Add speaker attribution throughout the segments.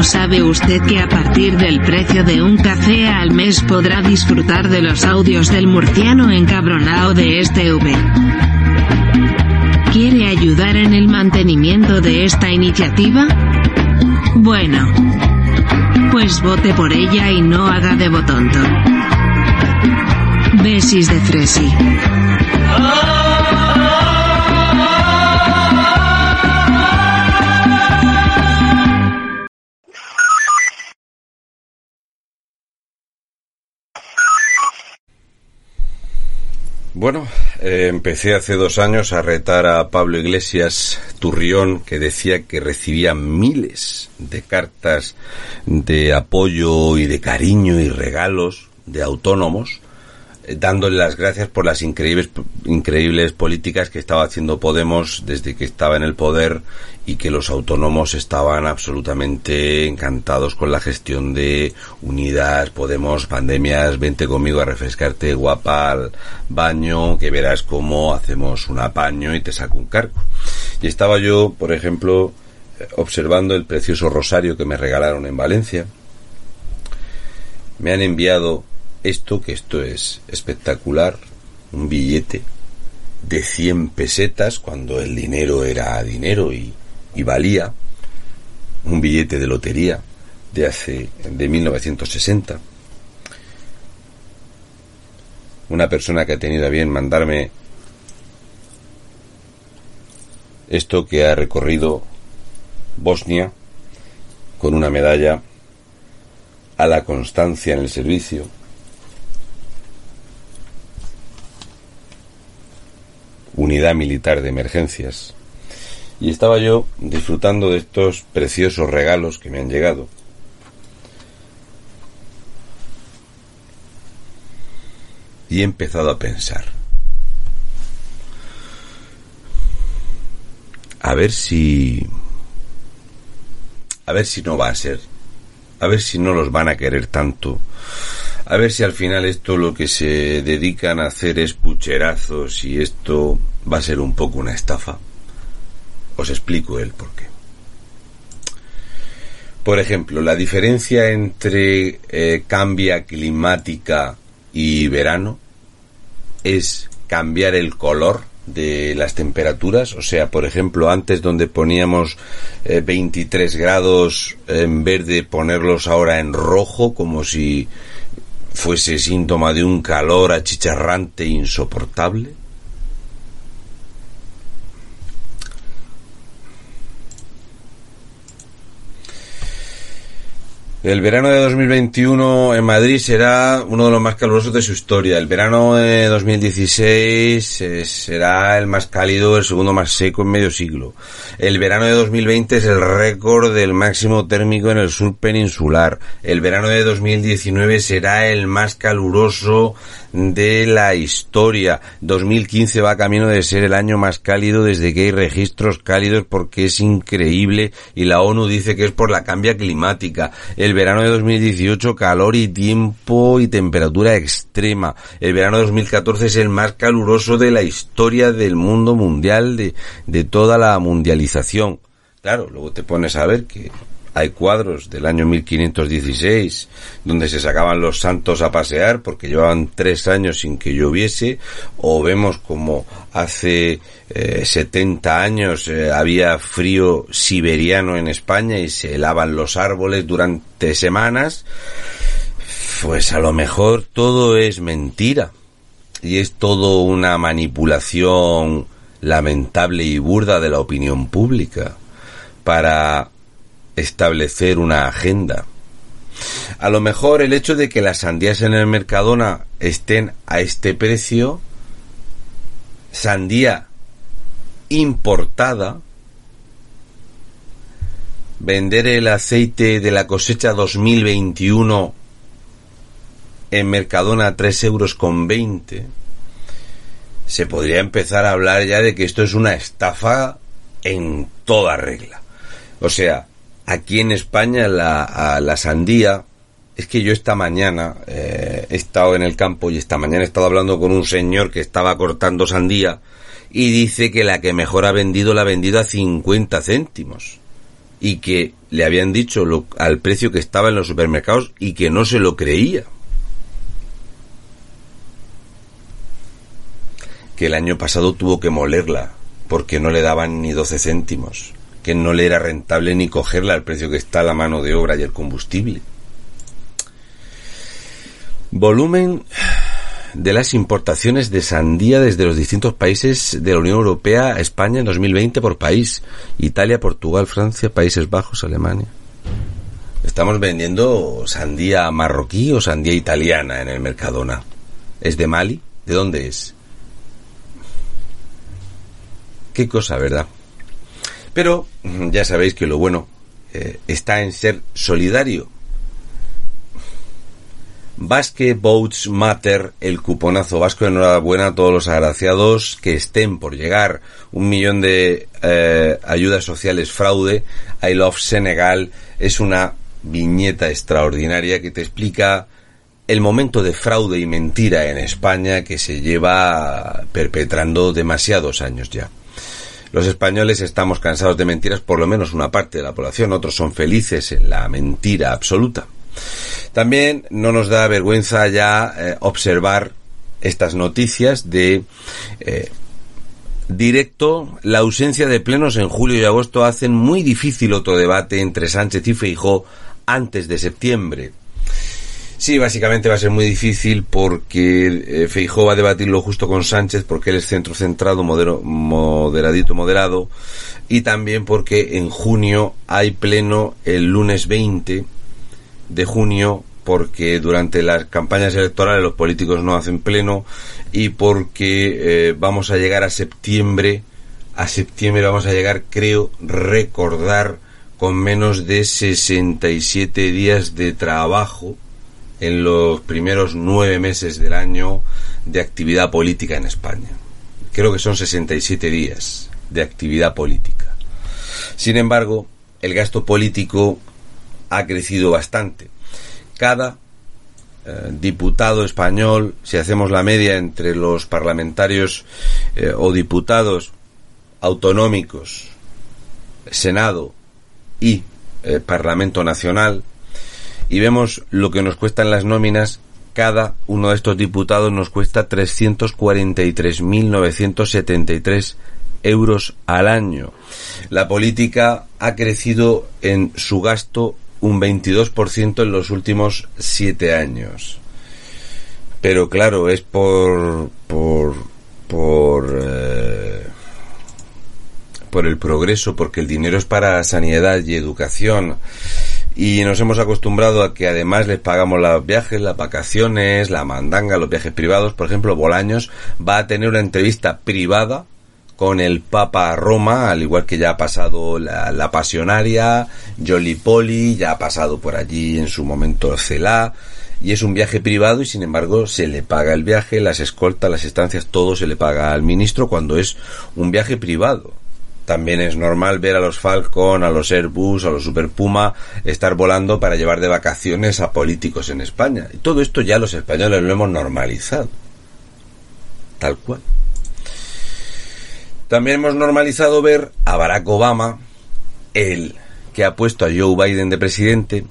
Speaker 1: ¿No sabe usted que a partir del precio de un café al mes podrá disfrutar de los audios del murciano encabronado de este V? ¿Quiere ayudar en el mantenimiento de esta iniciativa? Bueno. Pues vote por ella y no haga de botonto. Besis de Fresi.
Speaker 2: Bueno, eh, empecé hace dos años a retar a Pablo Iglesias Turrión, que decía que recibía miles de cartas de apoyo y de cariño y regalos de autónomos, dándole las gracias por las increíbles, increíbles políticas que estaba haciendo Podemos desde que estaba en el poder y que los autónomos estaban absolutamente encantados con la gestión de unidas, Podemos, pandemias, vente conmigo a refrescarte guapa al baño, que verás cómo hacemos un apaño y te saco un cargo. Y estaba yo, por ejemplo, observando el precioso rosario que me regalaron en Valencia. Me han enviado esto, que esto es espectacular, un billete de 100 pesetas cuando el dinero era dinero y y valía un billete de lotería de hace de 1960. Una persona que ha tenido a bien mandarme esto que ha recorrido Bosnia con una medalla a la constancia en el servicio. Unidad Militar de Emergencias. Y estaba yo disfrutando de estos preciosos regalos que me han llegado. Y he empezado a pensar. A ver si... A ver si no va a ser. A ver si no los van a querer tanto. A ver si al final esto lo que se dedican a hacer es pucherazos y esto va a ser un poco una estafa. Os explico el por qué. Por ejemplo, la diferencia entre eh, cambia climática y verano es cambiar el color de las temperaturas, o sea, por ejemplo, antes donde poníamos 23 eh, grados en verde, ponerlos ahora en rojo, como si fuese síntoma de un calor achicharrante insoportable. El verano de 2021 en Madrid será uno de los más calurosos de su historia. El verano de 2016 eh, será el más cálido, el segundo más seco en medio siglo. El verano de 2020 es el récord del máximo térmico en el sur peninsular. El verano de 2019 será el más caluroso de la historia. 2015 va camino de ser el año más cálido desde que hay registros cálidos porque es increíble y la ONU dice que es por la cambia climática. Verano de 2018 calor y tiempo y temperatura extrema. El verano de 2014 es el más caluroso de la historia del mundo mundial de, de toda la mundialización. Claro, luego te pones a ver que hay cuadros del año 1516 donde se sacaban los santos a pasear porque llevaban tres años sin que lloviese o vemos como hace 70 eh, años eh, había frío siberiano en España y se helaban los árboles durante semanas pues a lo mejor todo es mentira. Y es todo una manipulación lamentable y burda de la opinión pública. Para establecer una agenda. A lo mejor el hecho de que las sandías en el Mercadona estén a este precio, sandía importada, vender el aceite de la cosecha 2021 en Mercadona a 3 euros con 20, se podría empezar a hablar ya de que esto es una estafa en toda regla. O sea, aquí en España la, sandía, es que yo esta mañana eh, he estado en el campo y esta mañana he estado hablando con un señor que estaba cortando sandía y dice que la que mejor ha vendido la ha vendido a 50 céntimos. y que le habían dicho lo, al precio que estaba en los supermercados y que no se lo creía. Que el año pasado tuvo que molerla porque no le daban ni 12 céntimos, que no le era rentable ni cogerla al precio que está la mano de obra y el combustible. Volumen de las importaciones de sandía desde los distintos países de la Unión Europea a España en 2020 por país. Italia, Portugal, Francia, Países Bajos, Alemania. Estamos vendiendo sandía marroquí o sandía italiana en el Mercadona. ¿Es de Mali? ¿De dónde es? Qué cosa, ¿verdad? Pero ya sabéis que lo bueno eh, está en ser solidario Basque Boats Matter, el cuponazo vasco. Enhorabuena a todos los agraciados que estén por llegar. Un millón de eh, ayudas sociales fraude. I Love Senegal es una viñeta extraordinaria que te explica el momento de fraude y mentira en España que se lleva perpetrando demasiados años ya. Los españoles estamos cansados de mentiras, por lo menos una parte de la población, otros son felices en la mentira absoluta. También no nos da vergüenza ya eh, observar estas noticias de eh, directo, la ausencia de plenos en julio y agosto hacen muy difícil otro debate entre Sánchez y Feijó antes de septiembre. Sí, básicamente va a ser muy difícil porque eh, Feijó va a debatirlo justo con Sánchez porque él es centro centrado, moderadito, moderado y también porque en junio hay pleno el lunes 20 de junio porque durante las campañas electorales los políticos no hacen pleno y porque eh, vamos a llegar a septiembre, a septiembre vamos a llegar, creo, recordar con menos de 67 días de trabajo en los primeros nueve meses del año de actividad política en España. Creo que son 67 días de actividad política. Sin embargo, el gasto político ha crecido bastante. Cada eh, diputado español, si hacemos la media entre los parlamentarios eh, o diputados autonómicos, Senado y eh, Parlamento Nacional, y vemos lo que nos cuestan las nóminas, cada uno de estos diputados nos cuesta 343.973 euros al año. La política ha crecido en su gasto un 22% en los últimos siete años. Pero claro, es por por por eh, por el progreso, porque el dinero es para sanidad y educación. Y nos hemos acostumbrado a que además les pagamos los viajes, las vacaciones, la mandanga, los viajes privados. Por ejemplo, Bolaños va a tener una entrevista privada con el Papa Roma, al igual que ya ha pasado la, Pasionaria, Jolly Poli, ya ha pasado por allí en su momento Celá, y es un viaje privado y sin embargo se le paga el viaje, las escoltas, las estancias, todo se le paga al ministro cuando es un viaje privado. También es normal ver a los Falcon, a los Airbus, a los Super Puma estar volando para llevar de vacaciones a políticos en España. Y todo esto ya los españoles lo hemos normalizado. Tal cual. También hemos normalizado ver a Barack Obama, el que ha puesto a Joe Biden de presidente,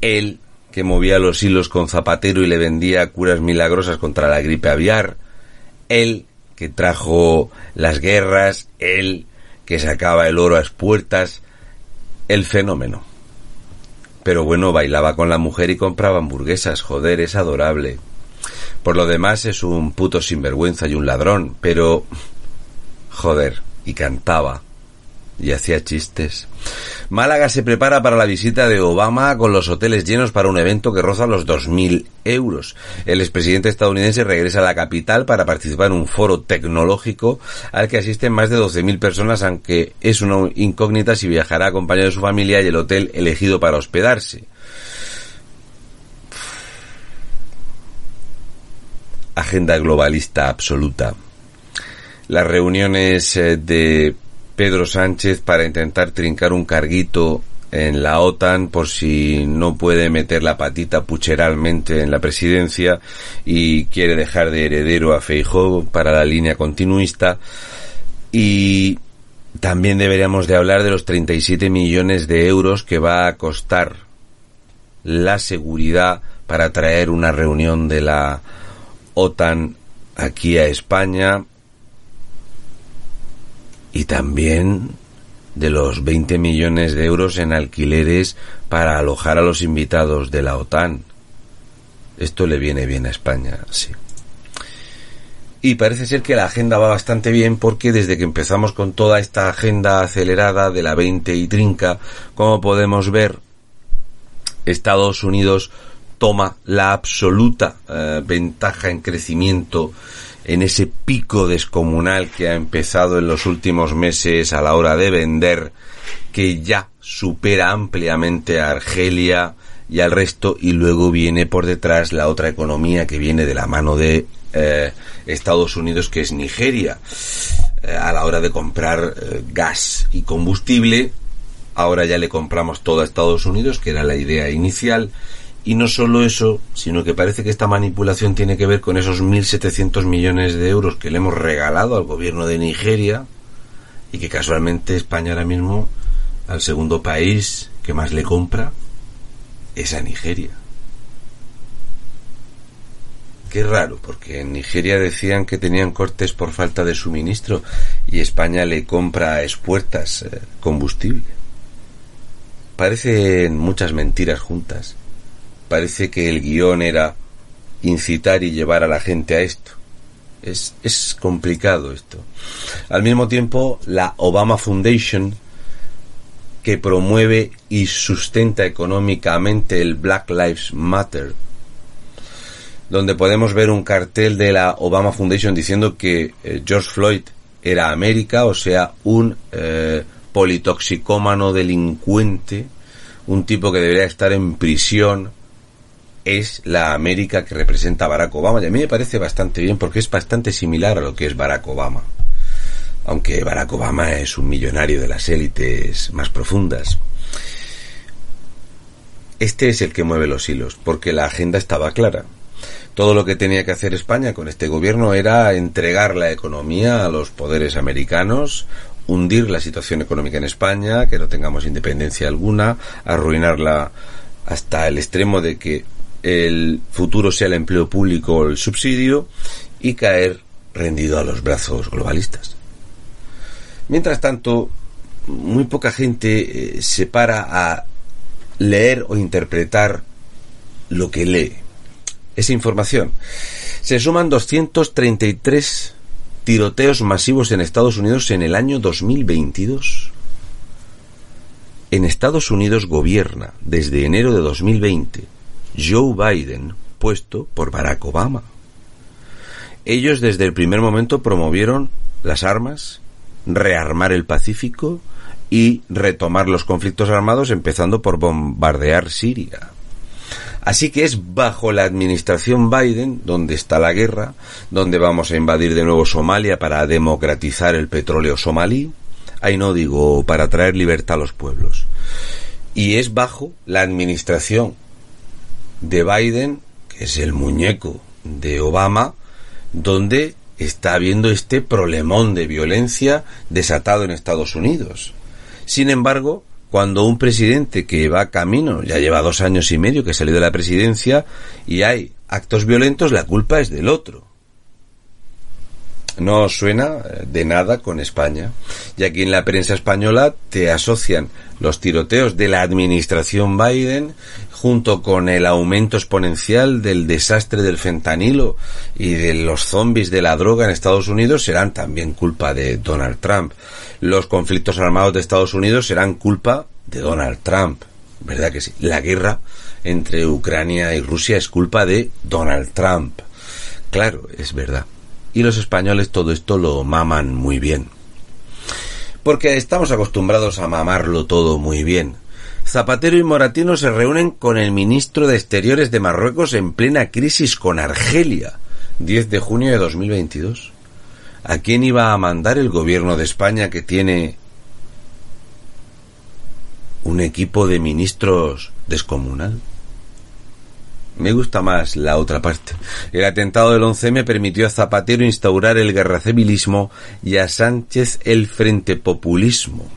Speaker 2: el que movía los hilos con Zapatero y le vendía curas milagrosas contra la gripe aviar, el que trajo las guerras, el que sacaba el oro a puertas, el fenómeno. Pero bueno, bailaba con la mujer y compraba hamburguesas, joder, es adorable. Por lo demás es un puto sinvergüenza y un ladrón, pero Joder, y cantaba. Y hacía chistes. Málaga se prepara para la visita de Obama con los hoteles llenos para un evento que roza los 2.000 euros. El expresidente estadounidense regresa a la capital para participar en un foro tecnológico al que asisten más de 12.000 personas, aunque es una incógnita si viajará acompañado de su familia y el hotel elegido para hospedarse. Agenda globalista absoluta las reuniones eh, de Pedro Sánchez para intentar trincar un carguito en la OTAN por si no puede meter la patita pucheralmente en la presidencia y quiere dejar de heredero a Feijóo para la línea continuista. Y también deberíamos de hablar de los 37 millones de euros que va a costar la seguridad para traer una reunión de la OTAN aquí a España y también de los 20 millones de euros en alquileres para alojar a los invitados de la OTAN. Esto le viene bien a España, sí. Y parece ser que la agenda va bastante bien porque desde que empezamos con toda esta agenda acelerada de la 20 y trinca, como podemos ver, Estados Unidos toma la absoluta eh, ventaja en crecimiento en ese pico descomunal que ha empezado en los últimos meses a la hora de vender, que ya supera ampliamente a Argelia y al resto, y luego viene por detrás la otra economía que viene de la mano de eh, Estados Unidos, que es Nigeria. Eh, a la hora de comprar eh, gas y combustible, ahora ya le compramos todo a Estados Unidos, que era la idea inicial, y no solo eso, sino que parece que esta manipulación tiene que ver con esos 1.700 millones de euros que le hemos regalado al gobierno de Nigeria y que casualmente España ahora mismo, al segundo país que más le compra, es a Nigeria. Qué raro, porque en Nigeria decían que tenían cortes por falta de suministro y España le compra a espuertas eh, combustible. Parecen muchas mentiras juntas. Parece que el guion era incitar y llevar a la gente a esto. Es, es complicado esto. Al mismo tiempo, la Obama Foundation, que promueve y sustenta económicamente el Black Lives Matter, donde podemos ver un cartel de la Obama Foundation diciendo que eh, George Floyd era América, o sea, un eh, politoxicómano delincuente, un tipo que debería estar en prisión, es la América que representa Barack Obama. Y a mí me parece bastante bien porque es bastante similar a lo que es Barack Obama. Aunque Barack Obama es un millonario de las élites más profundas. Este es el que mueve los hilos, porque la agenda estaba clara. Todo lo que tenía que hacer España con este gobierno era entregar la economía a los poderes americanos, hundir la situación económica en España, que no tengamos independencia alguna, arruinarla hasta el extremo de que el futuro sea el empleo público o el subsidio y caer rendido a los brazos globalistas. Mientras tanto, muy poca gente eh, se para a leer o interpretar lo que lee esa información. Se suman 233 tiroteos masivos en Estados Unidos en el año 2022. En Estados Unidos gobierna desde enero de 2020 Joe Biden, puesto por Barack Obama. Ellos desde el primer momento promovieron las armas, rearmar el Pacífico y retomar los conflictos armados empezando por bombardear Siria. Así que es bajo la administración Biden donde está la guerra, donde vamos a invadir de nuevo Somalia para democratizar el petróleo somalí. Ahí no digo para traer libertad a los pueblos. Y es bajo la administración de Biden, que es el muñeco de Obama, donde está habiendo este problemón de violencia desatado en Estados Unidos. Sin embargo, cuando un presidente que va camino, ya lleva dos años y medio que salió de la presidencia, y hay actos violentos, la culpa es del otro. No suena eh, de nada con España. Y aquí en la prensa española te asocian los tiroteos de la administración Biden junto con el aumento exponencial del desastre del fentanilo y de los zombies de la droga en Estados Unidos serán también culpa de Donald Trump. Los conflictos armados de Estados Unidos serán culpa de Donald Trump. ¿Verdad que sí? La guerra entre Ucrania y Rusia es culpa de Donald Trump. Claro, es verdad. Y los españoles todo esto lo maman muy bien. Porque estamos acostumbrados a mamarlo todo muy bien Zapatero y Moratino se reúnen con el ministro de Exteriores de Marruecos en plena crisis con Argelia, 10 de junio de 2022. ¿A quién iba a mandar el gobierno de España que tiene un equipo de ministros descomunal? Me gusta más la otra parte. El atentado del 11M permitió a Zapatero instaurar el guerracivilismo y a Sánchez el frente populismo.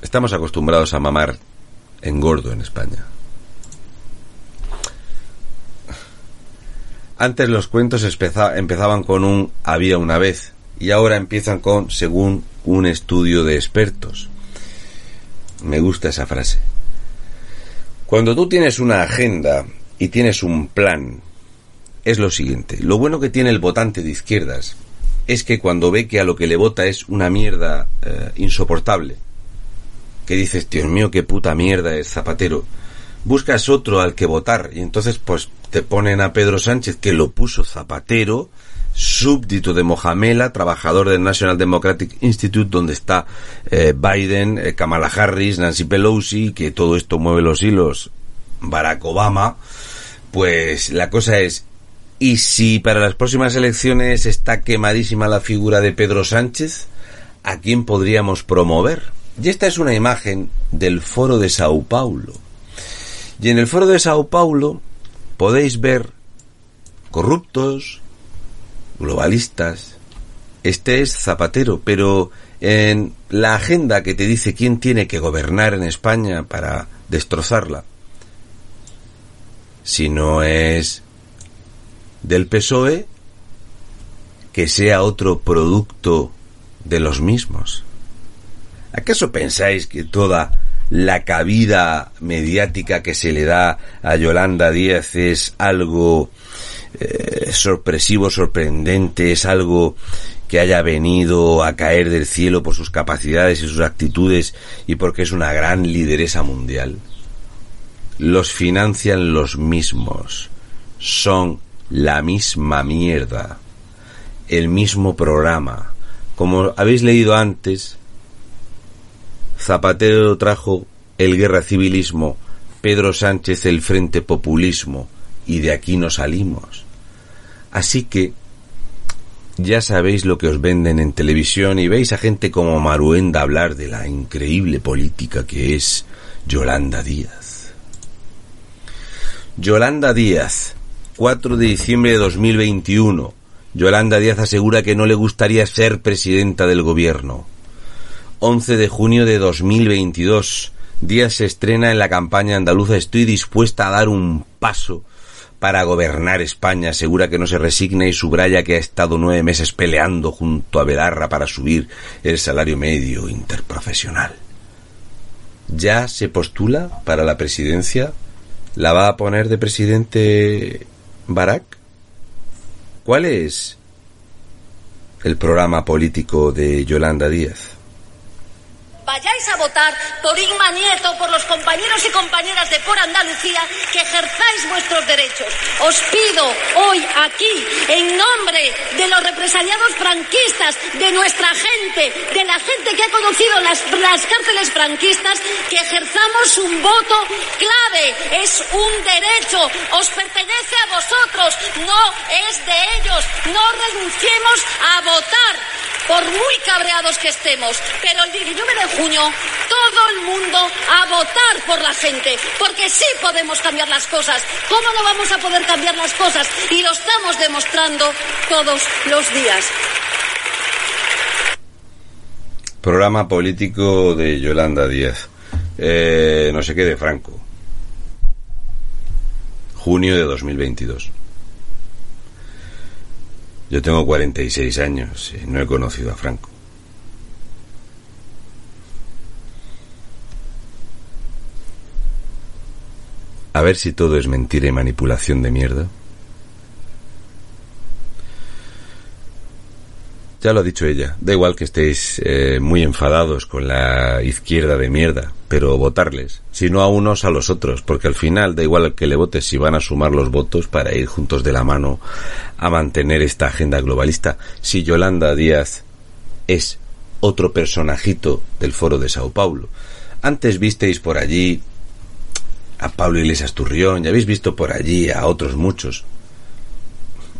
Speaker 2: Estamos acostumbrados a mamar engordo en España. Antes los cuentos empezaban con un había una vez y ahora empiezan con según un estudio de expertos. Me gusta esa frase. Cuando tú tienes una agenda y tienes un plan, es lo siguiente. Lo bueno que tiene el votante de izquierdas es que cuando ve que a lo que le vota es una mierda eh, insoportable, que dices, Dios mío, qué puta mierda es Zapatero, buscas otro al que votar y entonces pues te ponen a Pedro Sánchez que lo puso Zapatero, súbdito de Mohamela, trabajador del National Democratic Institute, donde está eh, Biden, eh, Kamala Harris, Nancy Pelosi, que todo esto mueve los hilos, Barack Obama, pues la cosa es, ¿y si para las próximas elecciones está quemadísima la figura de Pedro Sánchez? ¿A quién podríamos promover? Y esta es una imagen del foro de Sao Paulo. Y en el foro de Sao Paulo podéis ver corruptos, globalistas. Este es Zapatero, pero en la agenda que te dice quién tiene que gobernar en España para destrozarla, si no es del PSOE, que sea otro producto de los mismos. ¿Acaso pensáis que toda la cabida mediática que se le da a Yolanda Díaz es algo eh, sorpresivo, sorprendente, es algo que haya venido a caer del cielo por sus capacidades y sus actitudes y porque es una gran lideresa mundial. Los financian los mismos, son la misma mierda, el mismo programa. Como habéis leído antes, Zapatero trajo el guerra civilismo, Pedro Sánchez el frente populismo, y de aquí no salimos. Así que ya sabéis lo que os venden en televisión y veis a gente como Maruenda hablar de la increíble política que es Yolanda Díaz. Yolanda Díaz, 4 de diciembre de 2021. Yolanda Díaz asegura que no le gustaría ser presidenta del gobierno. 11 de junio de 2022. Díaz se estrena en la campaña andaluza Estoy dispuesta a dar un paso para gobernar España. Asegura que no se resigna y subraya que ha estado nueve meses peleando junto a Belarra para subir el salario medio interprofesional. ¿Ya se postula para la presidencia? ¿La va a poner de presidente Barack? ¿Cuál es el programa político de Yolanda Díaz?
Speaker 3: Vayáis a votar por Inma Nieto, por los compañeros y compañeras de Por Andalucía, que ejerzáis vuestros derechos. Os pido hoy aquí, en nombre de los represaliados franquistas, de nuestra gente, de la gente que ha conocido las, las cárceles franquistas, que ejerzamos un voto clave. Es un derecho, os pertenece a vosotros, no es de ellos. No renunciemos a votar por muy cabreados que estemos, pero el 19 de junio todo el mundo a votar por la gente, porque sí podemos cambiar las cosas. ¿Cómo no vamos a poder cambiar las cosas? Y lo estamos demostrando todos los días.
Speaker 2: Programa político de Yolanda Díaz. Eh, no sé qué de Franco. Junio de 2022. Yo tengo 46 años y no he conocido a Franco. A ver si todo es mentira y manipulación de mierda. Ya lo ha dicho ella. Da igual que estéis eh, muy enfadados con la izquierda de mierda, pero votarles. Si no a unos, a los otros, porque al final da igual que le votes si van a sumar los votos para ir juntos de la mano a mantener esta agenda globalista. Si Yolanda Díaz es otro personajito del foro de Sao Paulo. Antes visteis por allí a Pablo Iglesias Turrión, ya habéis visto por allí a otros muchos.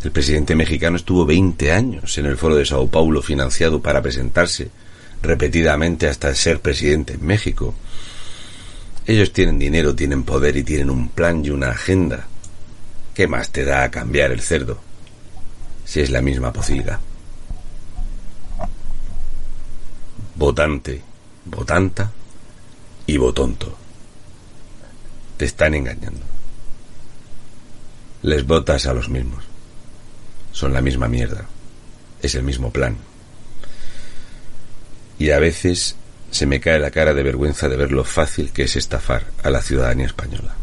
Speaker 2: El presidente mexicano estuvo 20 años en el foro de Sao Paulo financiado para presentarse repetidamente hasta ser presidente en México. Ellos tienen dinero, tienen poder y tienen un plan y una agenda. ¿Qué más te da a cambiar el cerdo? Si es la misma pocilga. Votante, votanta y votonto. Te están engañando. Les votas a los mismos. Son la misma mierda. Es el mismo plan. Y a veces se me cae la cara de vergüenza de ver lo fácil que es estafar a la ciudadanía española.